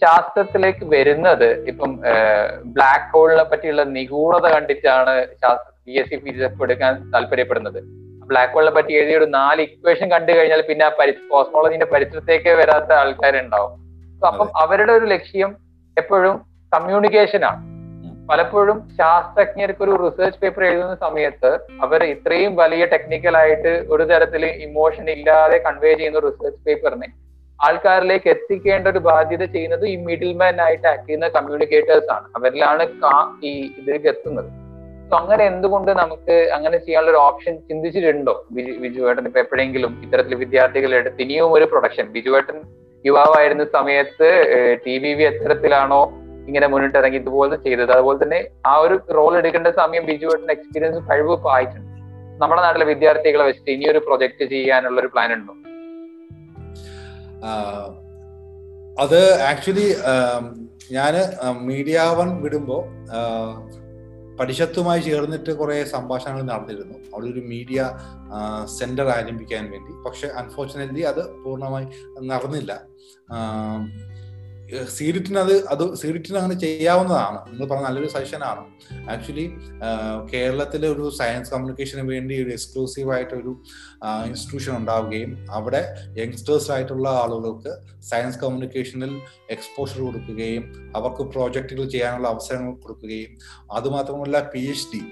ശാസ്ത്രത്തിലേക്ക് വരുന്നത് ഇപ്പം ബ്ലാക്ക് ഹോളിനെ പറ്റിയുള്ള നിഗൂഢത കണ്ടിട്ടാണ് ബി എസ് സി ഫിസിക്സ് എടുക്കാൻ താല്പര്യപ്പെടുന്നത്. ബ്ലാക്ക് ഹോളിനെ പറ്റി എഴുതിയ ഒരു നാല് ഇക്വേഷൻ കണ്ടു കഴിഞ്ഞാൽ പിന്നെ ആ പരി കോസ്മോളജിന്റെ പരിസരത്തേക്ക് വരാത്ത ആൾക്കാരുണ്ടാവും. അപ്പം അവരുടെ ഒരു ലക്ഷ്യം എപ്പോഴും കമ്മ്യൂണിക്കേഷൻ ആണ്. പലപ്പോഴും ശാസ്ത്രജ്ഞർക്ക് ഒരു റിസർച്ച് പേപ്പർ എഴുതുന്ന സമയത്ത് അവർ ഇത്രയും വലിയ ടെക്നിക്കൽ ആയിട്ട് ഒരു തരത്തിൽ ഇമോഷൻ ഇല്ലാതെ കൺവേ ചെയ്യുന്ന റിസർച്ച് പേപ്പറിനെ ആൾക്കാരിലേക്ക് എത്തിക്കേണ്ട ഒരു ബാധ്യത ചെയ്യുന്നത് ഈ മിഡിൽ മാൻ ആയിട്ട് ആക്ട് ചെയ്യുന്ന കമ്മ്യൂണിക്കേറ്റേഴ്സ് ആണ്. അവരിലാണ് ഈ ഇതിലേക്ക് എത്തുന്നത്. സോ അങ്ങനെ എന്തുകൊണ്ട് നമുക്ക് അങ്ങനെ ചെയ്യാനുള്ള ഒരു ഓപ്ഷൻ ചിന്തിച്ചിട്ടുണ്ടോ? ബിജു ബിജുവേട്ടൻ ഇപ്പൊ എപ്പോഴെങ്കിലും ഇത്തരത്തിൽ വിദ്യാർത്ഥികൾ എടുത്ത് ഇനിയും ഒരു പ്രൊഡക്ഷൻ ബിജുവേട്ടൻ യുവാവായിരുന്ന സമയത്ത് ടി വി വി എത്തരത്തിലാണോ ഇങ്ങനെ മുന്നിട്ടിറങ്ങി ഇതുപോലെ ചെയ്തത്? അതുപോലെ തന്നെ ആ ഒരു റോൾ എടുക്കേണ്ട സമയം ബിജുവേട്ടന്റെ എക്സ്പീരിയൻസ് കഴിവ് ഇപ്പൊ ആയിട്ടുണ്ട്. നമ്മുടെ നാട്ടിലെ വിദ്യാർത്ഥികളെ വെച്ചിട്ട് ഇനിയൊരു പ്രൊജക്ട് ചെയ്യാനുള്ള ഒരു പ്ലാൻ ഉണ്ടോ? അത് ആക്ച്വലി ഞാൻ മീഡിയ വൺ വിടുമ്പോൾ പരിഷത്തുമായി ചേർന്നിട്ട് കുറെ സംഭാഷണങ്ങൾ നടന്നിരുന്നു. അവിടെ ഒരു മീഡിയ സെന്റർ ആരംഭിക്കാൻ വേണ്ടി. പക്ഷെ അൺഫോർച്ചുനേറ്റ്ലി അത് പൂർണമായി നടന്നില്ല. സീരിറ്റിന് അത് അത് സീരിറ്റിന് അങ്ങനെ ചെയ്യാവുന്നതാണ്. നിങ്ങൾ പറഞ്ഞ നല്ലൊരു സജഷനാണ്. ആക്ച്വലി കേരളത്തിലെ ഒരു സയൻസ് കമ്മ്യൂണിക്കേഷന് വേണ്ടി ഒരു എക്സ്ക്ലൂസീവ് ആയിട്ട് ഒരു ഇൻസ്റ്റിറ്റ്യൂഷൻ ഉണ്ടാവുകയും അവിടെ യങ്സ്റ്റേഴ്സ് ആയിട്ടുള്ള ആളുകൾക്ക് സയൻസ് കമ്മ്യൂണിക്കേഷനിൽ എക്സ്പോഷർ കൊടുക്കുകയും അവർക്ക് പ്രോജക്റ്റുകൾ ചെയ്യാനുള്ള അവസരങ്ങൾ കൊടുക്കുകയും അതുമാത്രമല്ല പി എച്ച് ഡി.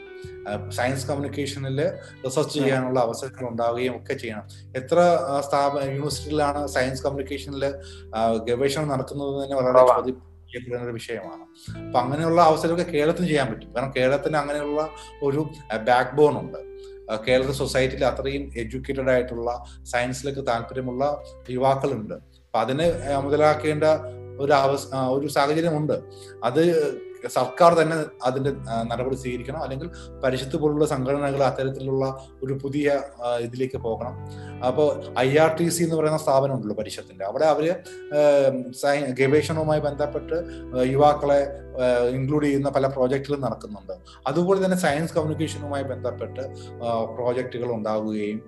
സയൻസ് കമ്മ്യൂണിക്കേഷനിൽ റിസർച്ച് ചെയ്യാനുള്ള അവസരങ്ങൾ ഉണ്ടാവുകയും ഒക്കെ ചെയ്യണം. എത്ര സ്ഥാപന യൂണിവേഴ്സിറ്റിയിലാണ് സയൻസ് കമ്മ്യൂണിക്കേഷനിൽ ഗവേഷണം നടക്കുന്നത് തന്നെ വളരെ ചെയ്യപ്പെടുന്ന ഒരു വിഷയമാണ്. അപ്പൊ അങ്ങനെയുള്ള അവസരമൊക്കെ കേരളത്തിന് ചെയ്യാൻ പറ്റും. കാരണം കേരളത്തിന് അങ്ങനെയുള്ള ഒരു ബാക്ക് ബോൺ ഉണ്ട്. കേരള സൊസൈറ്റിയിൽ അത്രയും എഡ്യൂക്കേറ്റഡ് ആയിട്ടുള്ള സയൻസിലേക്ക് താല്പര്യമുള്ള യുവാക്കളുണ്ട്. അപ്പൊ അതിനെ മുതലാക്കേണ്ട ഒരു അവസ് ഒരു സാഹചര്യമുണ്ട്. അത് സർക്കാർ തന്നെ അതിന്റെ നടപടി സ്വീകരിക്കണം. അല്ലെങ്കിൽ പരിശുദ്ധ പോലുള്ള സംഘടനകൾ അത്തരത്തിലുള്ള ഒരു പുതിയ ഇതിലേക്ക് പോകണം. അപ്പോൾ ഐ ആർ ടി സി എന്ന് പറയുന്ന സ്ഥാപനം ഉണ്ടല്ലോ പരിഷത്തിന്റെ. അവിടെ അവർ ഗവേഷണവുമായി ബന്ധപ്പെട്ട് യുവാക്കളെ ഇൻക്ലൂഡ് ചെയ്യുന്ന പല പ്രോജക്റ്റുകളും നടക്കുന്നുണ്ട്. അതുപോലെ തന്നെ സയൻസ് കമ്മ്യൂണിക്കേഷനുമായി ബന്ധപ്പെട്ട് പ്രോജക്റ്റുകൾ ഉണ്ടാവുകയും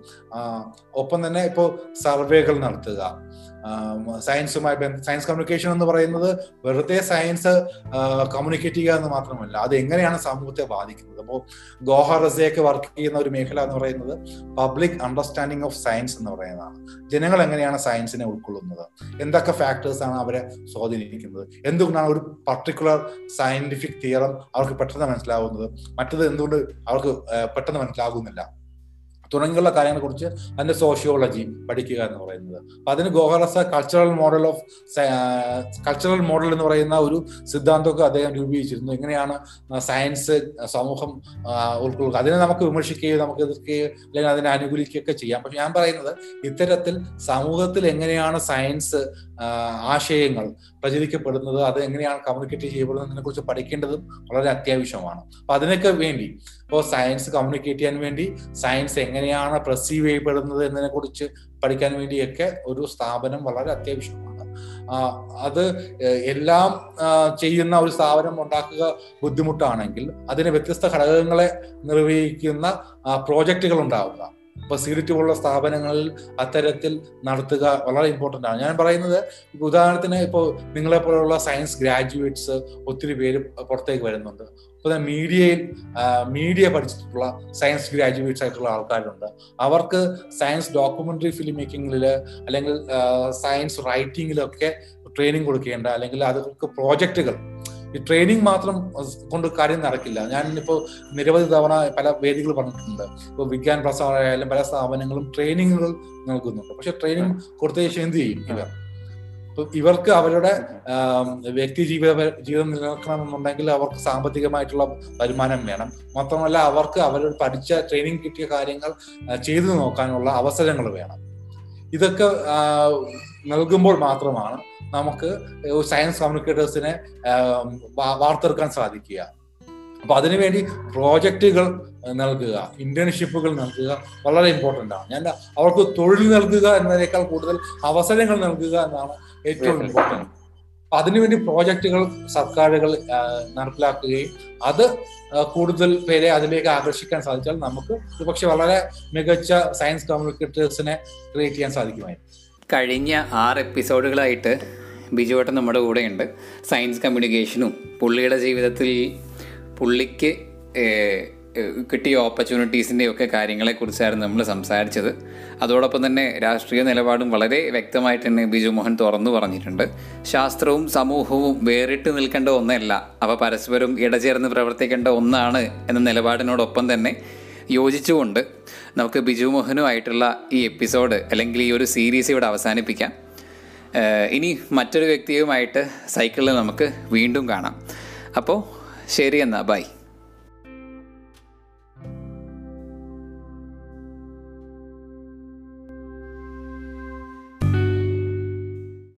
ഒപ്പം തന്നെ ഇപ്പോൾ സർവേകൾ നടത്തുക. സയൻസുമായി സയൻസ് കമ്മ്യൂണിക്കേഷൻ എന്ന് പറയുന്നത് വെറുതെ സയൻസ് കമ്മ്യൂണിക്കേറ്റ് ചെയ്യുക എന്ന് മാത്രമല്ല അത് എങ്ങനെയാണ് സമൂഹത്തെ ബാധിക്കുന്നത്? അപ്പോൾ ഗോഹ റസയൊക്കെ വർക്ക് ചെയ്യുന്ന ഒരു മേഖല എന്ന് പറയുന്നത് പബ്ലിക് അണ്ടർസ്റ്റാൻഡിങ് ഓഫ് സയൻസ് എന്ന് പറയുന്നതാണ്. ജനങ്ങൾ എങ്ങനെയാണ് സയൻസിനെ ഉൾക്കൊള്ളുന്നത്? എന്തൊക്കെ ഫാക്ടേഴ്സ് ആണ് അവരെ സ്വാധീനിക്കുന്നത്? എന്തുകൊണ്ടാണ് ഒരു പർട്ടിക്കുലർ സയന്റിഫിക് തിയറം അവർക്ക് പെട്ടെന്ന് മനസ്സിലാവുന്നത്? മറ്റത് എന്തുകൊണ്ട് അവർക്ക് പെട്ടെന്ന് മനസ്സിലാകുന്നില്ല? തുടങ്ങിയുള്ള കാര്യങ്ങളെ കുറിച്ച് അതിന്റെ സോഷ്യോളജി പഠിക്കുക എന്ന് പറയുന്നത്. അപ്പൊ അതിന് ഗോഹറസ cultural model of cultural model എന്ന് പറയുന്ന ഒരു സിദ്ധാന്തമൊക്കെ അദ്ദേഹം രൂപീകരിച്ചിരുന്നു. എങ്ങനെയാണ് സയൻസ് സമൂഹം ഉൾക്കൊള്ളുക. അതിനെ നമുക്ക് വിമർശിക്കുകയോ നമുക്ക് എതിർക്കുകയോ അല്ലെങ്കിൽ അതിനെ അനുകൂലിക്കുകയൊക്കെ ചെയ്യാം. പക്ഷെ ഞാൻ പറയുന്നത് ഇത്തരത്തിൽ സമൂഹത്തിൽ എങ്ങനെയാണ് സയൻസ് ആശയങ്ങൾ പ്രചരിക്കപ്പെടുന്നത് അത് എങ്ങനെയാണ് കമ്മ്യൂണിക്കേറ്റ് ചെയ്യപ്പെടുന്നതിനെ കുറിച്ച് പഠിക്കേണ്ടതും വളരെ അത്യാവശ്യമാണ്. അപ്പൊ അതിനൊക്കെ വേണ്ടി ഇപ്പോൾ സയൻസ് കമ്മ്യൂണിക്കേറ്റ് ചെയ്യാൻ വേണ്ടി സയൻസ് എങ്ങനെയാണ് പ്രസീവ് ചെയ്യപ്പെടുന്നത് എന്നതിനെ കുറിച്ച് പഠിക്കാൻ വേണ്ടിയൊക്കെ ഒരു സ്ഥാപനം വളരെ അത്യാവശ്യമാണ്. അത് എല്ലാം ചെയ്യുന്ന ഒരു സ്ഥാപനം ഉണ്ടാക്കുക ബുദ്ധിമുട്ടാണെങ്കിൽ അതിന് വ്യത്യസ്ത ഘടകങ്ങളെ നിർവഹിക്കുന്ന പ്രോജക്റ്റുകൾ ഉണ്ടാവുക. ഇപ്പൊ സീഡിറ്റ് പോലുള്ള സ്ഥാപനങ്ങളിൽ അത്തരത്തിൽ നടത്തുക വളരെ ഇമ്പോർട്ടന്റ് ആണ്. ഞാൻ പറയുന്നത് ഉദാഹരണത്തിന് ഇപ്പോൾ നിങ്ങളെ പോലുള്ള സയൻസ് ഗ്രാജുവേറ്റ്സ് ഒത്തിരി പേര് പുറത്തേക്ക് വരുന്നുണ്ട്. അപ്പോൾ മീഡിയയിൽ മീഡിയ പഠിച്ചിട്ടുള്ള സയൻസ് ഗ്രാജുവേറ്റ്സ് ആയിട്ടുള്ള ആൾക്കാരുണ്ട്. അവർക്ക് സയൻസ് ഡോക്യുമെന്ററി ഫിലിം മേക്കിങ്ങിൽ അല്ലെങ്കിൽ സയൻസ് റൈറ്റിങ്ങിലൊക്കെ ട്രെയിനിങ് കൊടുക്കേണ്ട അല്ലെങ്കിൽ അതൊക്കെ പ്രോജക്റ്റുകൾ ഈ ട്രെയിനിങ് മാത്രം കൊണ്ട് കാര്യം നടക്കില്ല. ഞാൻ ഇപ്പോൾ നിരവധി തവണ പല വേദികൾ പറഞ്ഞിട്ടുണ്ട്. ഇപ്പോൾ വിജ്ഞാൻ പ്രസാർ ആയാലും പല സ്ഥാപനങ്ങളും ട്രെയിനിങ്ങുകൾ നൽകുന്നുണ്ട്. പക്ഷെ ട്രെയിനിങ് കൊടുത്ത ശേഷം എന്ത് ചെയ്യും? ഇവർ ഇപ്പൊ ഇവർക്ക് അവരുടെ വ്യക്തി ജീവിത ജീവിതം നിലനിർത്തണമെന്നുണ്ടെങ്കിൽ അവർക്ക് സാമ്പത്തികമായിട്ടുള്ള വരുമാനം വേണം. മാത്രമല്ല അവർക്ക് അവർ പഠിച്ച ട്രെയിനിങ് കിട്ടിയ കാര്യങ്ങൾ ചെയ്തു നോക്കാനുള്ള അവസരങ്ങൾ വേണം. ഇതൊക്കെ നൽകുമ്പോൾ മാത്രമാണ് നമുക്ക് സയൻസ് കമ്മ്യൂണിക്കേറ്റേഴ്സിനെ വാർത്തെടുക്കാൻ സാധിക്കുക. അപ്പൊ അതിനുവേണ്ടി പ്രോജക്റ്റുകൾ നൽകുക ഇന്റേൺഷിപ്പുകൾ നൽകുക വളരെ ഇമ്പോർട്ടന്റ് ആണ്. ഞാൻ അവർക്ക് തൊഴിൽ നൽകുക എന്നതിനേക്കാൾ കൂടുതൽ അവസരങ്ങൾ നൽകുക എന്നാണ് ഏറ്റവും ഇമ്പോർട്ടന്റ് അപ്പൊ അതിനുവേണ്ടി പ്രോജക്റ്റുകൾ സർക്കാരുകൾ നടപ്പിലാക്കുകയും അത് കൂടുതൽ പേരെ അതിലേക്ക് ആകർഷിക്കാൻ സാധിച്ചാൽ നമുക്ക് ഒരുപക്ഷെ വളരെ മികച്ച സയൻസ് കമ്മ്യൂണിക്കേറ്റേഴ്സിനെ ക്രിയേറ്റ് ചെയ്യാൻ സാധിക്കുമായിരുന്നു കഴിഞ്ഞ ആറ് എപ്പിസോഡുകളായിട്ട് ബിജുവേട്ടൻ നമ്മുടെ കൂടെയുണ്ട്. സയൻസ് കമ്മ്യൂണിക്കേഷനും പുള്ളിയുടെ ജീവിതത്തിൽ പുള്ളിക്ക് കിട്ടിയ ഓപ്പർച്യൂണിറ്റീസിന്റെ ഒക്കെ കാര്യങ്ങളെക്കുറിച്ചായിരുന്നു നമ്മൾ സംസാരിച്ചത്. അതോടൊപ്പം തന്നെ രാഷ്ട്രീയ നിലപാടും വളരെ വ്യക്തമായിട്ട് തന്നെ ബിജു മോഹൻ തുറന്നു പറഞ്ഞിട്ടുണ്ട്. ശാസ്ത്രവും സമൂഹവും വേറിട്ട് നിൽക്കേണ്ട ഒന്നല്ല അവ പരസ്പരം ഇടചേർന്ന് പ്രവർത്തിക്കേണ്ട ഒന്നാണ് എന്ന നിലപാടിനോടൊപ്പം തന്നെ യോജിച്ചുകൊണ്ട് നമുക്ക് ബിജു മോഹനുമായിട്ടുള്ള ഈ എപ്പിസോഡ് അല്ലെങ്കിൽ ഈ ഒരു സീരീസ് ഇവിടെ അവസാനിപ്പിക്കാം. ഇനി മറ്റൊരു വ്യക്തിയുമായിട്ട് സൈക്കിളിൽ നമുക്ക് വീണ്ടും കാണാം. അപ്പോൾ ശരി എന്നാൽ ബൈ